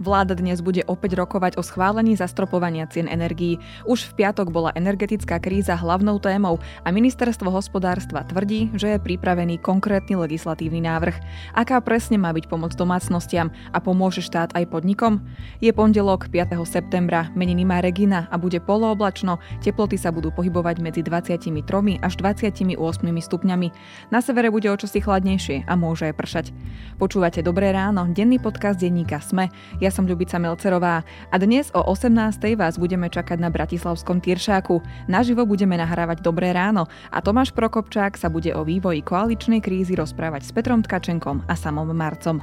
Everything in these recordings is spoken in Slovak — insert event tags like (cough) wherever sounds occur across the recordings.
Vláda dnes bude opäť rokovať o schválení zastropovania cien energií. Už v piatok bola energetická kríza hlavnou témou a ministerstvo hospodárstva tvrdí, že je pripravený konkrétny legislatívny návrh. Aká presne má byť pomoc domácnostiam a pomôže štát aj podnikom? Je pondelok 5. septembra, meniny má Regina a bude polooblačno, teploty sa budú pohybovať medzi 23 až 28 stupňami. Na severe bude o čosi chladnejšie a môže aj pršať. Počúvate Dobré ráno, denný podcast denníka Sme. Ja ja som Ľubica Melcerová a dnes o 18. vás budeme čakať na Bratislavskom Tieršáku. Naživo budeme nahrávať Dobré ráno a Tomáš Prokopčák sa bude o vývoji koaličnej krízy rozprávať s Petrom Tkačenkom a samom Marcom.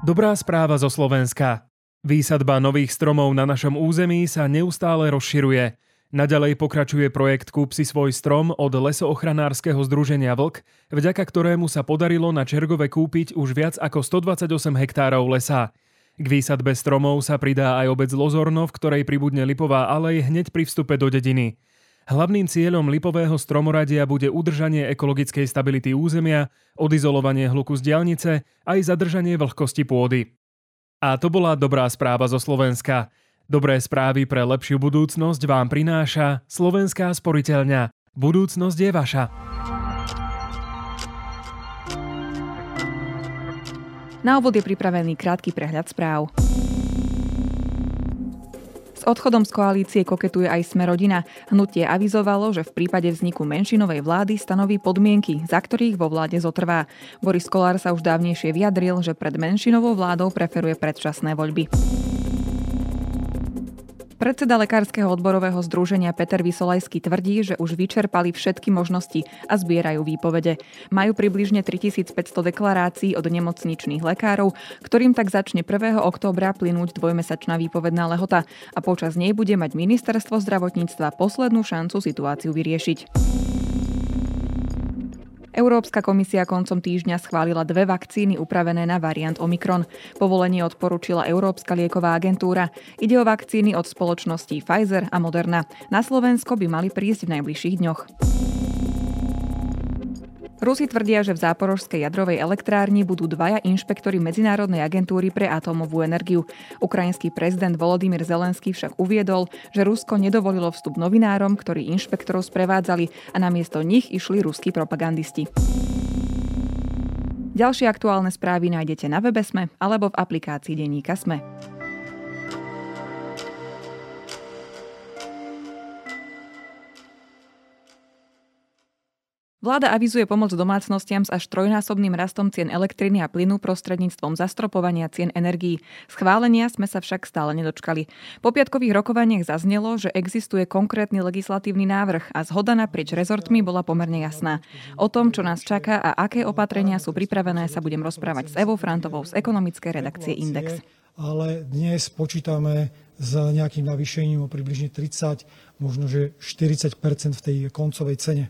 Dobrá správa zo Slovenska. Výsadba nových stromov na našom území sa neustále rozširuje. Naďalej pokračuje projekt Kúp si svoj strom od lesoochranárskeho združenia Vlk, vďaka ktorému sa podarilo na Čergove kúpiť už viac ako 128 hektárov lesa. K výsadbe stromov sa pridá aj obec Lozorno, v ktorej pribudne Lipová alej hneď pri vstupe do dediny. Hlavným cieľom lipového stromoradia bude udržanie ekologickej stability územia, odizolovanie hluku z diálnice aj zadržanie vlhkosti pôdy. A to bola dobrá správa zo Slovenska. Dobré správy pre lepšiu budúcnosť vám prináša Slovenská sporiteľňa. Budúcnosť je vaša. Na úvod je pripravený krátky prehľad správ. S odchodom z koalície koketuje aj Smerodina. Hnutie avizovalo, že v prípade vzniku menšinovej vlády stanoví podmienky, za ktorých vo vláde zotrvá. Boris Kolár sa už dávnejšie vyjadril, že pred menšinovou vládou preferuje predčasné voľby. Predseda Lekárskeho odborového združenia Peter Vysolajský tvrdí, že už vyčerpali všetky možnosti a zbierajú výpovede. Majú približne 3500 deklarácií od nemocničných lekárov, ktorým tak začne 1. októbra plynúť dvojmesačná výpovedná lehota a počas nej bude mať ministerstvo zdravotníctva poslednú šancu situáciu vyriešiť. Európska komisia koncom týždňa schválila dve vakcíny upravené na variant Omikron. Povolenie odporúčila Európska lieková agentúra. Ide o vakcíny od spoločností Pfizer a Moderna. Na Slovensko by mali prísť v najbližších dňoch. Rusi tvrdia, že v záporožskej jadrovej elektrárni budú dvaja inšpektori Medzinárodnej agentúry pre atómovú energiu. Ukrajinský prezident Volodymyr Zelenský však uviedol, že Rusko nedovolilo vstup novinárom, ktorí inšpektorov sprevádzali a namiesto nich išli ruskí propagandisti. Ďalšie aktuálne správy nájdete na webe Sme alebo v aplikácii Deníka Sme. Vláda avizuje pomoc domácnostiam s až trojnásobným rastom cien elektriny a plynu prostredníctvom zastropovania cien energií. Schválenia sme sa však stále nedočkali. Po piatkových rokovaniach zaznelo, že existuje konkrétny legislatívny návrh a zhoda naprieč rezortmi bola pomerne jasná. O tom, čo nás čaká a aké opatrenia sú pripravené, sa budem rozprávať s Evou Frantovou z ekonomickej redakcie Index. Ale dnes počítame s nejakým navýšením o približne 30, možno že 40% v tej koncovej cene.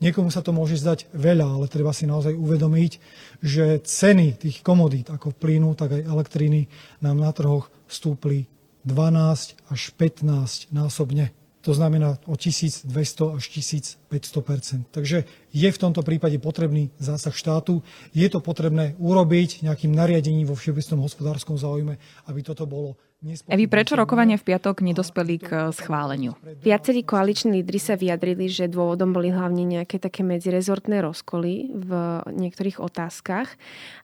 Niekomu sa to môže zdať veľa, ale treba si naozaj uvedomiť, že ceny tých komodít, ako plynu, tak aj elektriny, nám na trhoch stúpli 12 až 15 násobne. To znamená o 1200 až 1500% Takže je v tomto prípade potrebný zásah štátu. Je to potrebné urobiť nejakým nariadením vo všeobecnom hospodárskom záujme, aby toto bolo Evi, prečo rokovania v piatok nedospeli k schváleniu? Viacerí koaliční lídry sa vyjadrili, že dôvodom boli hlavne nejaké také medzirezortné rozkoly v niektorých otázkach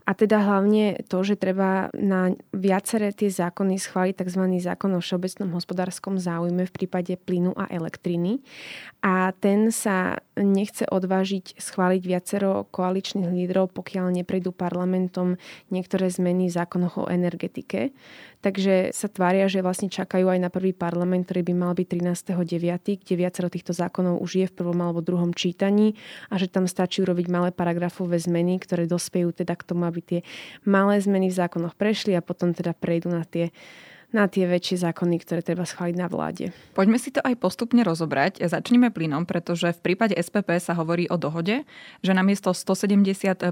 a teda hlavne to, že treba na viaceré tie zákony schváliť tzv. zákon o všeobecnom hospodárskom záujme v prípade plynu a elektriny a ten sa nechce odvážiť schváliť viacero koaličných lídrov, pokiaľ neprejdú parlamentom niektoré zmeny v zákonoch o energetike. Takže sa tvária, že vlastne čakajú aj na prvý parlament, ktorý by mal byť 13.9., kde viacero týchto zákonov už je v prvom alebo druhom čítaní a že tam stačí urobiť malé paragrafové zmeny, ktoré dospejú teda k tomu, aby tie malé zmeny v zákonoch prešli a potom teda prejdú na tie na tie väčšie zákony, ktoré treba schváliť na vláde. Poďme si to aj postupne rozobrať. Začneme plynom, pretože v prípade SPP sa hovorí o dohode, že namiesto 170%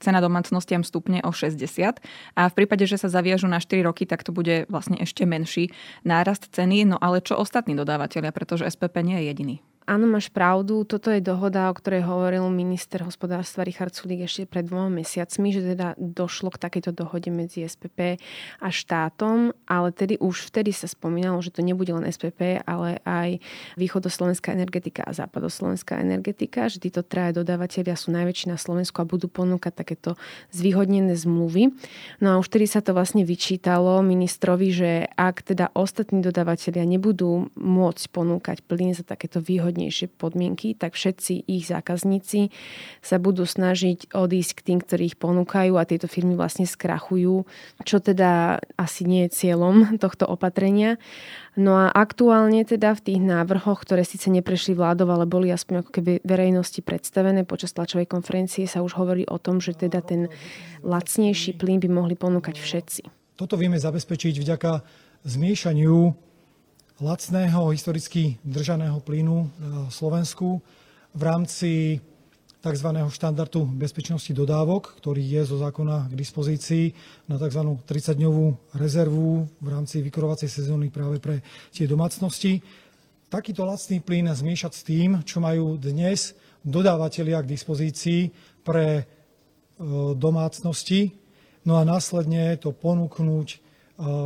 cena domácnostiam stupne o 60 a v prípade, že sa zaviažu na 4 roky, tak to bude vlastne ešte menší nárast ceny. No ale čo ostatní dodávateľia, pretože SPP nie je jediný? Áno, máš pravdu. Toto je dohoda, o ktorej hovoril minister hospodárstva Richard Sulík ešte pred dvoma mesiacmi, že teda došlo k takejto dohode medzi SPP a štátom, ale tedy už vtedy sa spomínalo, že to nebude len SPP, ale aj východoslovenská energetika a západoslovenská energetika, že títo traja dodávateľia sú najväčší na Slovensku a budú ponúkať takéto zvýhodnené zmluvy. No a už vtedy sa to vlastne vyčítalo ministrovi, že ak teda ostatní dodávateľia nebudú môcť ponúkať plyn za takéto výhodné výhodnejšie podmienky, tak všetci ich zákazníci sa budú snažiť odísť k tým, ktorí ich ponúkajú a tieto firmy vlastne skrachujú, čo teda asi nie je cieľom (laughs) tohto opatrenia. No a aktuálne teda v tých návrhoch, ktoré síce neprešli vládov, ale boli aspoň ako keby verejnosti predstavené počas tlačovej konferencie, sa už hovorí o tom, že teda ten lacnejší plyn by mohli ponúkať všetci. Toto vieme zabezpečiť vďaka zmiešaniu lacného, historicky držaného plynu v Slovensku v rámci tzv. štandardu bezpečnosti dodávok, ktorý je zo zákona k dispozícii na tzv. 30-dňovú rezervu v rámci vykurovacej sezóny práve pre tie domácnosti. Takýto lacný plyn zmiešať s tým, čo majú dnes dodávateľia k dispozícii pre e, domácnosti, no a následne to ponúknuť e,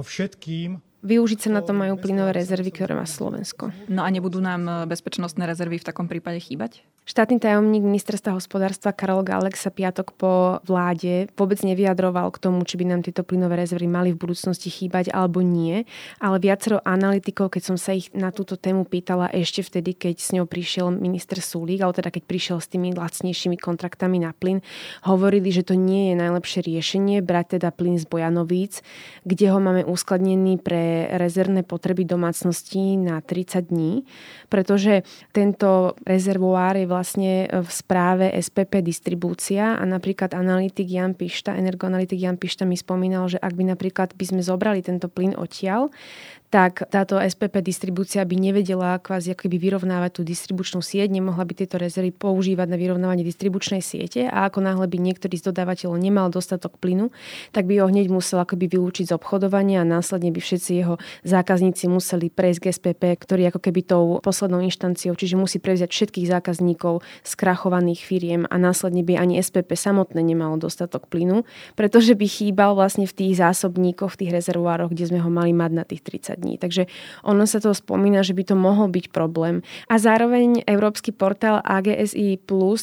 všetkým Využiť sa na to majú plynové rezervy, ktoré má Slovensko. No a nebudú nám bezpečnostné rezervy v takom prípade chýbať? Štátny tajomník ministerstva hospodárstva Karol Galek sa piatok po vláde vôbec nevyjadroval k tomu, či by nám tieto plynové rezervy mali v budúcnosti chýbať alebo nie, ale viacero analytikov, keď som sa ich na túto tému pýtala ešte vtedy, keď s ňou prišiel minister Sulík, alebo teda keď prišiel s tými lacnejšími kontraktami na plyn, hovorili, že to nie je najlepšie riešenie brať teda plyn z Bojanovíc, kde ho máme uskladnený pre rezervné potreby domácností na 30 dní, pretože tento rezervoár je vlastne v správe SPP distribúcia a napríklad analytik Jan Pišta, energoanalytik Jan Pišta mi spomínal, že ak by napríklad by sme zobrali tento plyn odtiaľ, tak táto SPP distribúcia by nevedela kvázi by vyrovnávať tú distribučnú sieť, nemohla by tieto rezervy používať na vyrovnávanie distribučnej siete a ako náhle by niektorý z dodávateľov nemal dostatok plynu, tak by ho hneď musel akoby vylúčiť z obchodovania a následne by všetci jeho zákazníci museli prejsť k SPP, ktorý ako keby tou poslednou inštanciou, čiže musí prevziať všetkých zákazníkov skrachovaných firiem a následne by ani SPP samotné nemalo dostatok plynu, pretože by chýbal vlastne v tých zásobníkoch, v tých rezervoároch, kde sme ho mali mať na tých 30 dní. Takže ono sa to spomína, že by to mohol byť problém. A zároveň Európsky portál AGSI+,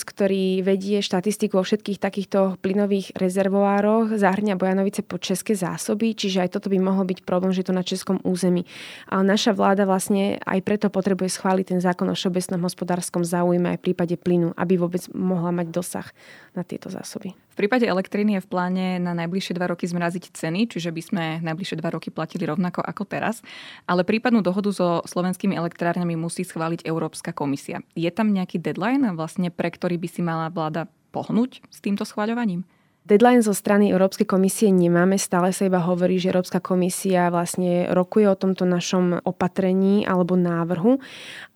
ktorý vedie štatistiku o všetkých takýchto plynových rezervoároch, zahrňa Bojanovice pod české zásoby, čiže aj toto by mohol byť problém, že to na českom území. Ale naša vláda vlastne aj preto potrebuje schváliť ten zákon o všeobecnom hospodárskom záujme aj v prípade plynu, aby vôbec mohla mať dosah na tieto zásoby. V prípade elektriny je v pláne na najbližšie dva roky zmraziť ceny, čiže by sme najbližšie dva roky platili rovnako ako teraz. Ale prípadnú dohodu so slovenskými elektrárňami musí schváliť Európska komisia. Je tam nejaký deadline, vlastne pre ktorý by si mala vláda pohnúť s týmto schváľovaním? Deadline zo strany Európskej komisie nemáme, stále sa iba hovorí, že Európska komisia vlastne rokuje o tomto našom opatrení alebo návrhu,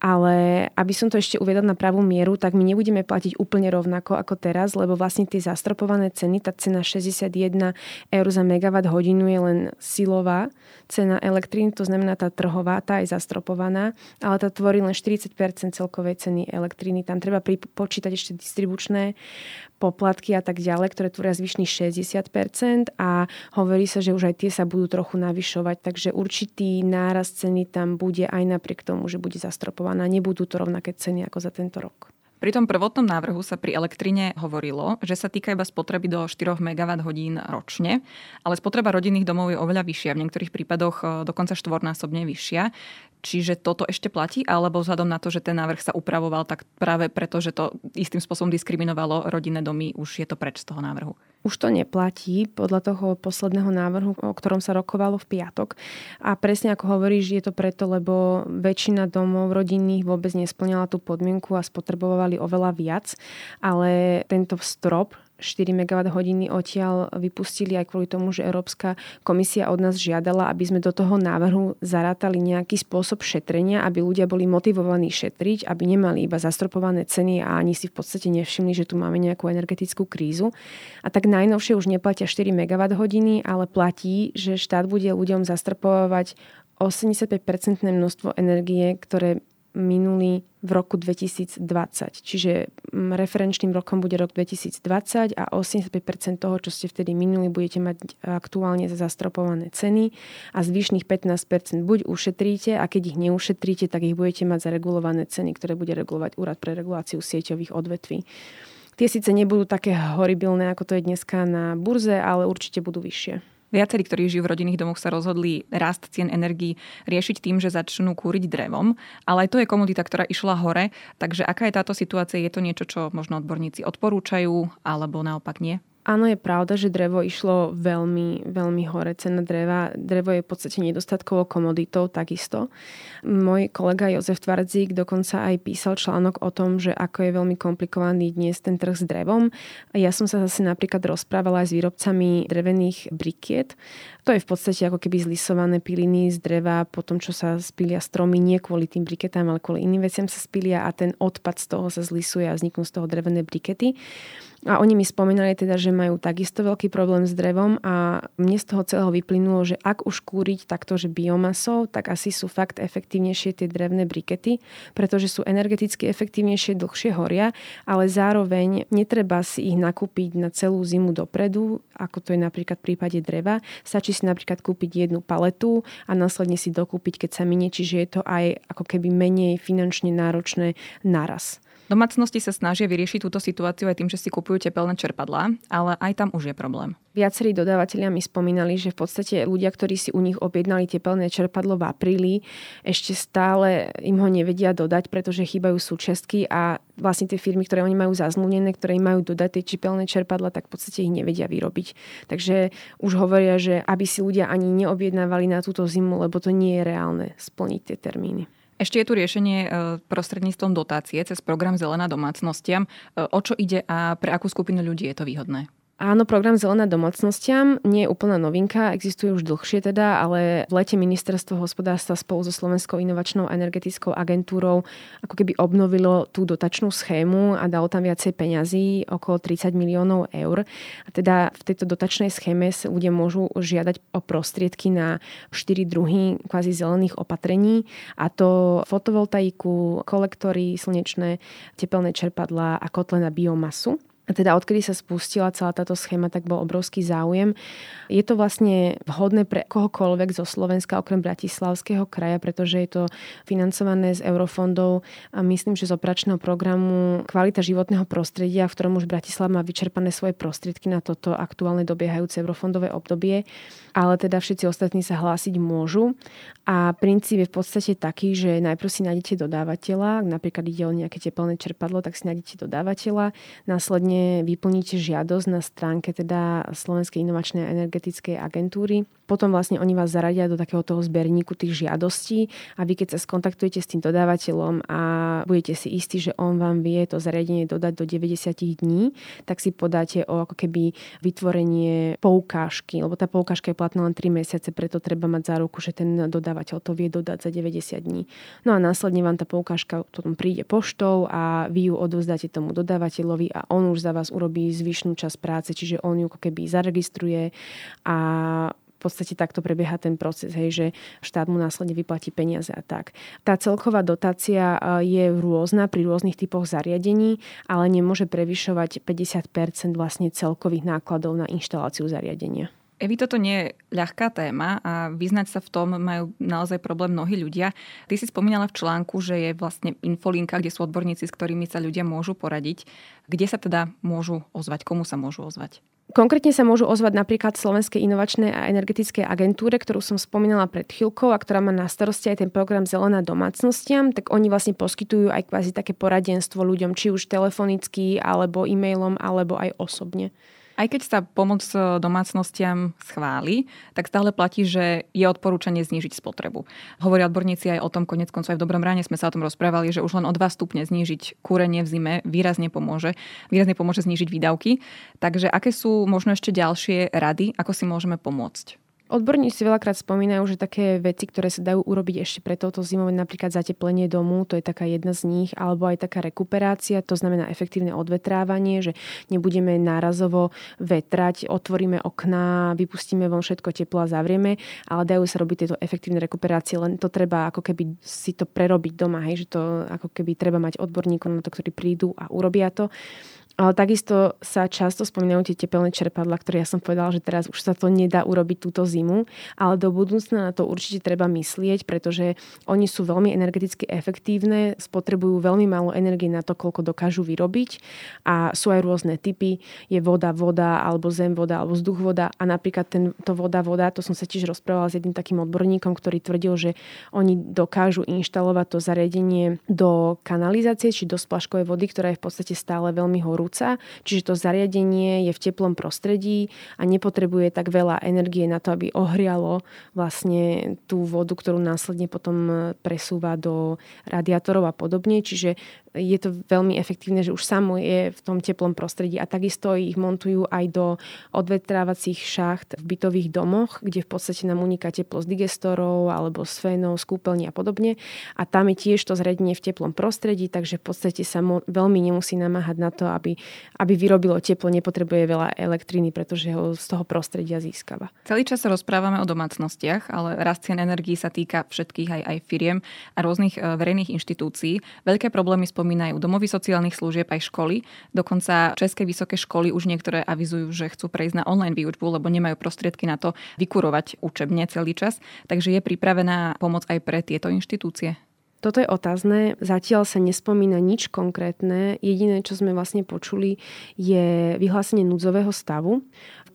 ale aby som to ešte uvedol na pravú mieru, tak my nebudeme platiť úplne rovnako ako teraz, lebo vlastne tie zastropované ceny, tá cena 61 eur za megawatt hodinu je len silová cena elektriny, to znamená tá trhová, tá je zastropovaná, ale tá tvorí len 40% celkovej ceny elektriny. Tam treba počítať ešte distribučné poplatky a tak ďalej, ktoré tvoria zvyšných 60% a hovorí sa, že už aj tie sa budú trochu navyšovať, takže určitý náraz ceny tam bude aj napriek tomu, že bude zastropovaná. Nebudú to rovnaké ceny ako za tento rok. Pri tom prvotnom návrhu sa pri elektrine hovorilo, že sa týka iba spotreby do 4 MWh ročne, ale spotreba rodinných domov je oveľa vyššia, v niektorých prípadoch e, dokonca štvornásobne vyššia. Čiže toto ešte platí, alebo vzhľadom na to, že ten návrh sa upravoval, tak práve preto, že to istým spôsobom diskriminovalo rodinné domy, už je to preč z toho návrhu? Už to neplatí podľa toho posledného návrhu, o ktorom sa rokovalo v piatok. A presne ako hovoríš, je to preto, lebo väčšina domov rodinných vôbec nesplňala tú podmienku a spotrebovali oveľa viac, ale tento strop 4 MWh odtiaľ vypustili aj kvôli tomu, že Európska komisia od nás žiadala, aby sme do toho návrhu zarátali nejaký spôsob šetrenia, aby ľudia boli motivovaní šetriť, aby nemali iba zastropované ceny a ani si v podstate nevšimli, že tu máme nejakú energetickú krízu. A tak najnovšie už neplatia 4 MWh, ale platí, že štát bude ľuďom zastropovať 85% množstvo energie, ktoré minuli v roku 2020. Čiže mm, referenčným rokom bude rok 2020 a 85% toho, čo ste vtedy minuli, budete mať aktuálne zastropované ceny a zvyšných 15% buď ušetríte a keď ich neušetríte, tak ich budete mať za regulované ceny, ktoré bude regulovať Úrad pre reguláciu sieťových odvetví. Tie síce nebudú také horibilné, ako to je dneska na burze, ale určite budú vyššie. Viacerí, ktorí žijú v rodinných domoch, sa rozhodli rast cien energií riešiť tým, že začnú kúriť drevom, ale aj to je komodita, ktorá išla hore. Takže aká je táto situácia? Je to niečo, čo možno odborníci odporúčajú, alebo naopak nie? Áno, je pravda, že drevo išlo veľmi, veľmi hore. Cena dreva, drevo je v podstate nedostatkovou komoditou takisto. Môj kolega Jozef Tvardzík dokonca aj písal článok o tom, že ako je veľmi komplikovaný dnes ten trh s drevom. Ja som sa zase napríklad rozprávala aj s výrobcami drevených brikiet. To je v podstate ako keby zlisované piliny z dreva po tom, čo sa spília stromy, nie kvôli tým briketám, ale kvôli iným veciam sa spília a ten odpad z toho sa zlisuje a vzniknú z toho drevené brikety. A oni mi spomínali teda, že majú takisto veľký problém s drevom a mne z toho celého vyplynulo, že ak už kúriť takto, že biomasou, tak asi sú fakt efektívnejšie tie drevné brikety, pretože sú energeticky efektívnejšie, dlhšie horia, ale zároveň netreba si ich nakúpiť na celú zimu dopredu, ako to je napríklad v prípade dreva. Stačí si napríklad kúpiť jednu paletu a následne si dokúpiť, keď sa minie, čiže je to aj ako keby menej finančne náročné naraz. Domácnosti sa snažia vyriešiť túto situáciu aj tým, že si kupujú tepelné čerpadlá, ale aj tam už je problém. Viacerí dodávateľia mi spomínali, že v podstate ľudia, ktorí si u nich objednali tepelné čerpadlo v apríli, ešte stále im ho nevedia dodať, pretože chýbajú súčiastky a vlastne tie firmy, ktoré oni majú zazmluvnené, ktoré im majú dodať tie tepelné čerpadla, tak v podstate ich nevedia vyrobiť. Takže už hovoria, že aby si ľudia ani neobjednávali na túto zimu, lebo to nie je reálne splniť tie termíny. Ešte je tu riešenie e, prostredníctvom dotácie cez program Zelená domácnostiam. E, o čo ide a pre akú skupinu ľudí je to výhodné? Áno, program Zelená domácnostiam nie je úplná novinka, existuje už dlhšie teda, ale v lete ministerstvo hospodárstva spolu so Slovenskou inovačnou energetickou agentúrou ako keby obnovilo tú dotačnú schému a dalo tam viacej peňazí, okolo 30 miliónov eur. A teda v tejto dotačnej schéme sa ľudia môžu žiadať o prostriedky na 4 druhy kvázi zelených opatrení a to fotovoltaiku, kolektory, slnečné, tepelné čerpadlá a kotle na biomasu. Teda odkedy sa spustila celá táto schéma, tak bol obrovský záujem. Je to vlastne vhodné pre kohokoľvek zo Slovenska, okrem Bratislavského kraja, pretože je to financované z eurofondov a myslím, že z operačného programu Kvalita životného prostredia, v ktorom už Bratislava má vyčerpané svoje prostriedky na toto aktuálne dobiehajúce eurofondové obdobie. Ale teda všetci ostatní sa hlásiť môžu. A princíp je v podstate taký, že najprv si nájdete dodávateľa, ak napríklad ide o nejaké teplné čerpadlo, tak si nájdete dodávateľa, následne vyplníte žiadosť na stránke teda Slovenskej inovačnej a energetickej agentúry. Potom vlastne oni vás zaradia do takého toho zberníku tých žiadostí a vy keď sa skontaktujete s tým dodávateľom a budete si istí, že on vám vie to zariadenie dodať do 90 dní, tak si podáte o ako keby vytvorenie poukážky, lebo tá poukážka je platná len 3 mesiace, preto treba mať záruku, že ten dodávateľ to vie dodať za 90 dní. No a následne vám tá poukážka potom príde poštou a vy ju odovzdáte tomu dodávateľovi a on už za vás urobí zvyšnú časť práce, čiže on ju keby zaregistruje a v podstate takto prebieha ten proces, hej, že štát mu následne vyplatí peniaze a tak. Tá celková dotácia e, je rôzna pri rôznych typoch zariadení, ale nemôže prevyšovať 50% vlastne celkových nákladov na inštaláciu zariadenia. Evi, toto nie je ľahká téma a vyznať sa v tom majú naozaj problém mnohí ľudia. Ty si spomínala v článku, že je vlastne infolinka, kde sú odborníci, s ktorými sa ľudia môžu poradiť. Kde sa teda môžu ozvať? Komu sa môžu ozvať? Konkrétne sa môžu ozvať napríklad Slovenskej inovačnej a energetickej agentúre, ktorú som spomínala pred chvíľkou a ktorá má na starosti aj ten program Zelená domácnostiam, tak oni vlastne poskytujú aj kvázi také poradenstvo ľuďom, či už telefonicky, alebo e-mailom, alebo aj osobne. Aj keď sa pomoc e, domácnostiam schváli, tak stále platí, že je odporúčanie znížiť spotrebu. Hovoria odborníci aj o tom, konec koncov aj v dobrom ráne sme sa o tom rozprávali, že už len o 2 stupne znížiť kúrenie v zime výrazne pomôže. Výrazne pomôže znížiť výdavky. Takže aké sú možno ešte ďalšie rady, ako si môžeme pomôcť? Odborníci veľakrát spomínajú, že také veci, ktoré sa dajú urobiť ešte pre touto zimou, napríklad zateplenie domu, to je taká jedna z nich, alebo aj taká rekuperácia, to znamená efektívne odvetrávanie, že nebudeme nárazovo vetrať, otvoríme okná, vypustíme von všetko teplo a zavrieme, ale dajú sa robiť tieto efektívne rekuperácie, len to treba ako keby si to prerobiť doma, hej, že to ako keby treba mať odborníkov na to, ktorí prídu a urobia to. Ale takisto sa často spomínajú tie tepelné čerpadla, ktoré ja som povedala, že teraz už sa to nedá urobiť túto zimu, ale do budúcna na to určite treba myslieť, pretože oni sú veľmi energeticky efektívne, spotrebujú veľmi málo energie na to, koľko dokážu vyrobiť a sú aj rôzne typy. Je voda, voda, alebo zem, voda, alebo vzduch, voda a napríklad tento voda, voda, to som sa tiež rozprávala s jedným takým odborníkom, ktorý tvrdil, že oni dokážu inštalovať to zariadenie do kanalizácie či do splaškovej vody, ktorá je v podstate stále veľmi horú horúca, čiže to zariadenie je v teplom prostredí a nepotrebuje tak veľa energie na to, aby ohrialo vlastne tú vodu, ktorú následne potom presúva do radiátorov a podobne. Čiže je to veľmi efektívne, že už samo je v tom teplom prostredí a takisto ich montujú aj do odvetrávacích šacht v bytových domoch, kde v podstate nám uniká teplo z digestorov alebo z fénov, z kúpeľní a podobne. A tam je tiež to zredenie v teplom prostredí, takže v podstate sa mo- veľmi nemusí namáhať na to, aby, aby vyrobilo teplo, nepotrebuje veľa elektriny, pretože ho z toho prostredia získava. Celý čas sa rozprávame o domácnostiach, ale rast cien energií sa týka všetkých aj, aj firiem a rôznych e, verejných inštitúcií. Veľké problémy spomínajú spomínajú domovy sociálnych služieb aj školy. Dokonca české vysoké školy už niektoré avizujú, že chcú prejsť na online výučbu, lebo nemajú prostriedky na to vykurovať učebne celý čas. Takže je pripravená pomoc aj pre tieto inštitúcie? Toto je otázne. Zatiaľ sa nespomína nič konkrétne. Jediné, čo sme vlastne počuli, je vyhlásenie núdzového stavu.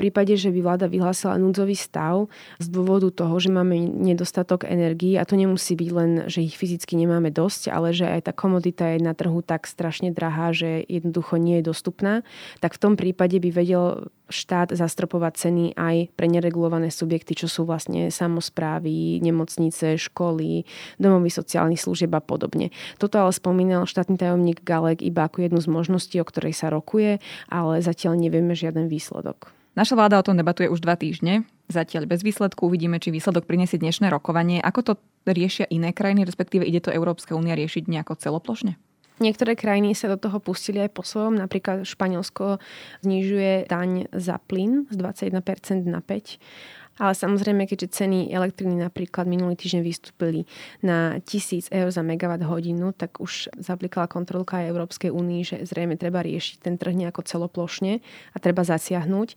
Prípade, že by vláda vyhlásila núdzový stav z dôvodu toho, že máme nedostatok energií a to nemusí byť len, že ich fyzicky nemáme dosť, ale že aj tá komodita je na trhu tak strašne drahá, že jednoducho nie je dostupná, tak v tom prípade by vedel štát zastropovať ceny aj pre neregulované subjekty, čo sú vlastne samozprávy, nemocnice, školy, domovy sociálnych služieb a podobne. Toto ale spomínal štátny tajomník Galek iba ako jednu z možností, o ktorej sa rokuje, ale zatiaľ nevieme žiaden výsledok. Naša vláda o tom debatuje už dva týždne. Zatiaľ bez výsledku uvidíme, či výsledok prinesie dnešné rokovanie. Ako to riešia iné krajiny, respektíve ide to Európska únia riešiť nejako celoplošne? Niektoré krajiny sa do toho pustili aj po svojom. Napríklad Španielsko znižuje daň za plyn z 21% na 5%. Ale samozrejme, keďže ceny elektriny napríklad minulý týždeň vystúpili na 1000 eur za megawatt hodinu, tak už zaplikala kontrolka aj Európskej únii, že zrejme treba riešiť ten trh nejako celoplošne a treba zasiahnuť.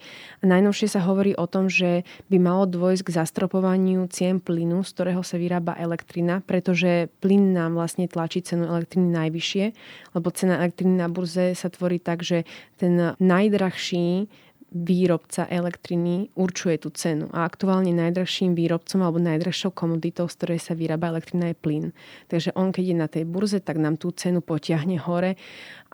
Najnovšie sa hovorí o tom, že by malo dôjsť k zastropovaniu cien plynu, z ktorého sa vyrába elektrina, pretože plyn nám vlastne tlačí cenu elektriny najvyššie, lebo cena elektriny na burze sa tvorí tak, že ten najdrahší výrobca elektriny určuje tú cenu. A aktuálne najdrahším výrobcom alebo najdrahšou komoditou, z ktorej sa vyrába elektrina je plyn. Takže on, keď je na tej burze, tak nám tú cenu potiahne hore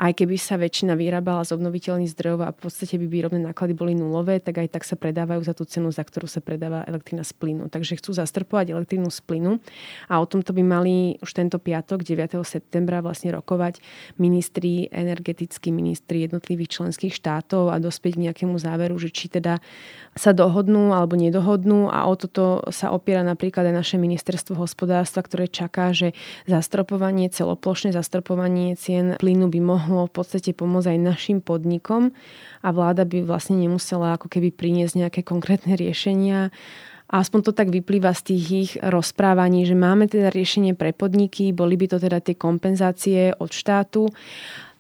aj keby sa väčšina vyrábala z obnoviteľných zdrojov a v podstate by výrobné náklady boli nulové, tak aj tak sa predávajú za tú cenu, za ktorú sa predáva elektrina z plynu. Takže chcú zastrpovať elektrínu z plynu a o tomto by mali už tento piatok, 9. septembra vlastne rokovať ministri, energetickí ministri jednotlivých členských štátov a dospieť k nejakému záveru, že či teda sa dohodnú alebo nedohodnú a o toto sa opiera napríklad aj naše ministerstvo hospodárstva, ktoré čaká, že zastropovanie, celoplošné zastropovanie cien plynu by mohlo v podstate pomôcť aj našim podnikom a vláda by vlastne nemusela ako keby priniesť nejaké konkrétne riešenia. A aspoň to tak vyplýva z tých ich rozprávaní, že máme teda riešenie pre podniky, boli by to teda tie kompenzácie od štátu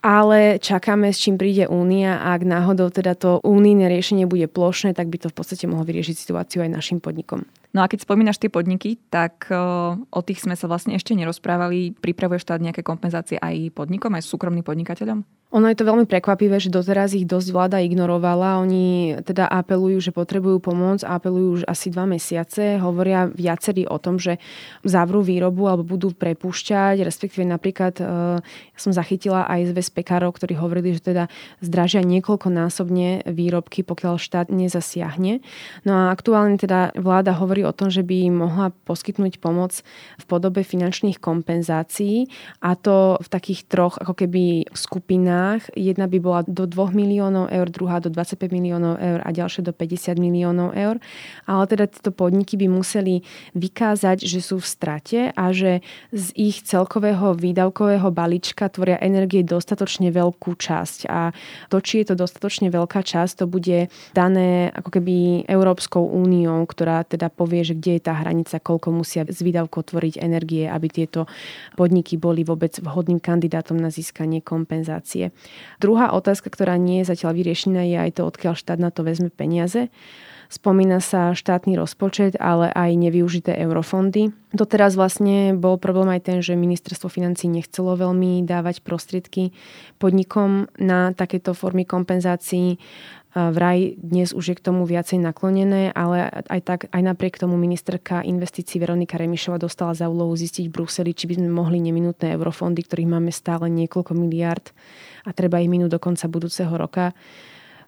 ale čakáme, s čím príde Únia a ak náhodou teda to únijné riešenie bude plošné, tak by to v podstate mohlo vyriešiť situáciu aj našim podnikom. No a keď spomínaš tie podniky, tak o tých sme sa vlastne ešte nerozprávali. Pripravuje štát nejaké kompenzácie aj podnikom, aj súkromným podnikateľom? Ono je to veľmi prekvapivé, že doteraz ich dosť vláda ignorovala. Oni teda apelujú, že potrebujú pomoc, apelujú už asi dva mesiace. Hovoria viacerí o tom, že zavrú výrobu alebo budú prepúšťať, respektíve napríklad ja som zachytila aj zväz pekárov, ktorí hovorili, že teda zdražia niekoľkonásobne výrobky, pokiaľ štát nezasiahne. No a aktuálne teda vláda hovorí o tom, že by mohla poskytnúť pomoc v podobe finančných kompenzácií a to v takých troch ako keby skupinách sumách. Jedna by bola do 2 miliónov eur, druhá do 25 miliónov eur a ďalšie do 50 miliónov eur. Ale teda tieto podniky by museli vykázať, že sú v strate a že z ich celkového výdavkového balíčka tvoria energie dostatočne veľkú časť. A to, či je to dostatočne veľká časť, to bude dané ako keby Európskou úniou, ktorá teda povie, že kde je tá hranica, koľko musia z výdavkov tvoriť energie, aby tieto podniky boli vôbec vhodným kandidátom na získanie kompenzácie. Druhá otázka, ktorá nie je zatiaľ vyriešená, je aj to, odkiaľ štát na to vezme peniaze. Spomína sa štátny rozpočet, ale aj nevyužité eurofondy. Doteraz vlastne bol problém aj ten, že ministerstvo financí nechcelo veľmi dávať prostriedky podnikom na takéto formy kompenzácií. Vraj dnes už je k tomu viacej naklonené, ale aj, tak, aj napriek tomu ministerka investícií Veronika Remišova dostala za úlohu zistiť v Bruseli, či by sme mohli neminutné eurofondy, ktorých máme stále niekoľko miliard a treba ich minúť do konca budúceho roka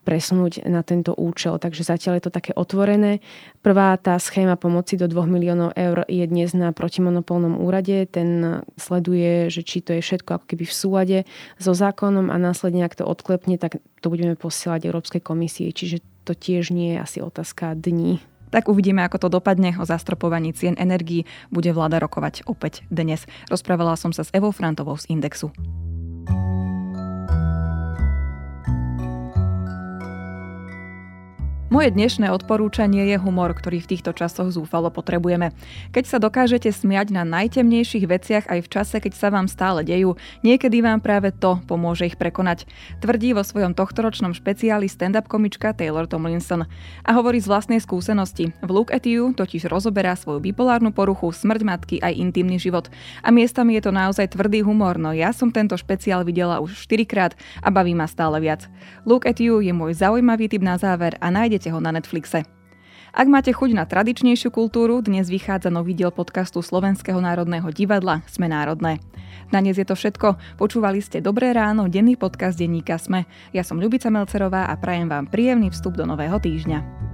presunúť na tento účel. Takže zatiaľ je to také otvorené. Prvá tá schéma pomoci do 2 miliónov eur je dnes na protimonopolnom úrade. Ten sleduje, že či to je všetko ako keby v súlade so zákonom a následne, ak to odklepne, tak to budeme posielať Európskej komisii. Čiže to tiež nie je asi otázka dní. Tak uvidíme, ako to dopadne. O zastropovaní cien energií bude vláda rokovať opäť dnes. Rozprávala som sa s Evou Frantovou z Indexu. Moje dnešné odporúčanie je humor, ktorý v týchto časoch zúfalo potrebujeme. Keď sa dokážete smiať na najtemnejších veciach aj v čase, keď sa vám stále dejú, niekedy vám práve to pomôže ich prekonať. Tvrdí vo svojom tohtoročnom špeciáli stand-up komička Taylor Tomlinson. A hovorí z vlastnej skúsenosti. V Look at You totiž rozoberá svoju bipolárnu poruchu, smrť matky aj intimný život. A miestami je to naozaj tvrdý humor, no ja som tento špeciál videla už 4 krát a baví ma stále viac. Look at You je môj zaujímavý tip na záver a nájdete nájdete ho na Netflixe. Ak máte chuť na tradičnejšiu kultúru, dnes vychádza nový diel podcastu Slovenského národného divadla Sme národné. Na dnes je to všetko. Počúvali ste Dobré ráno, denný podcast denníka Sme. Ja som Ľubica Melcerová a prajem vám príjemný vstup do nového týždňa.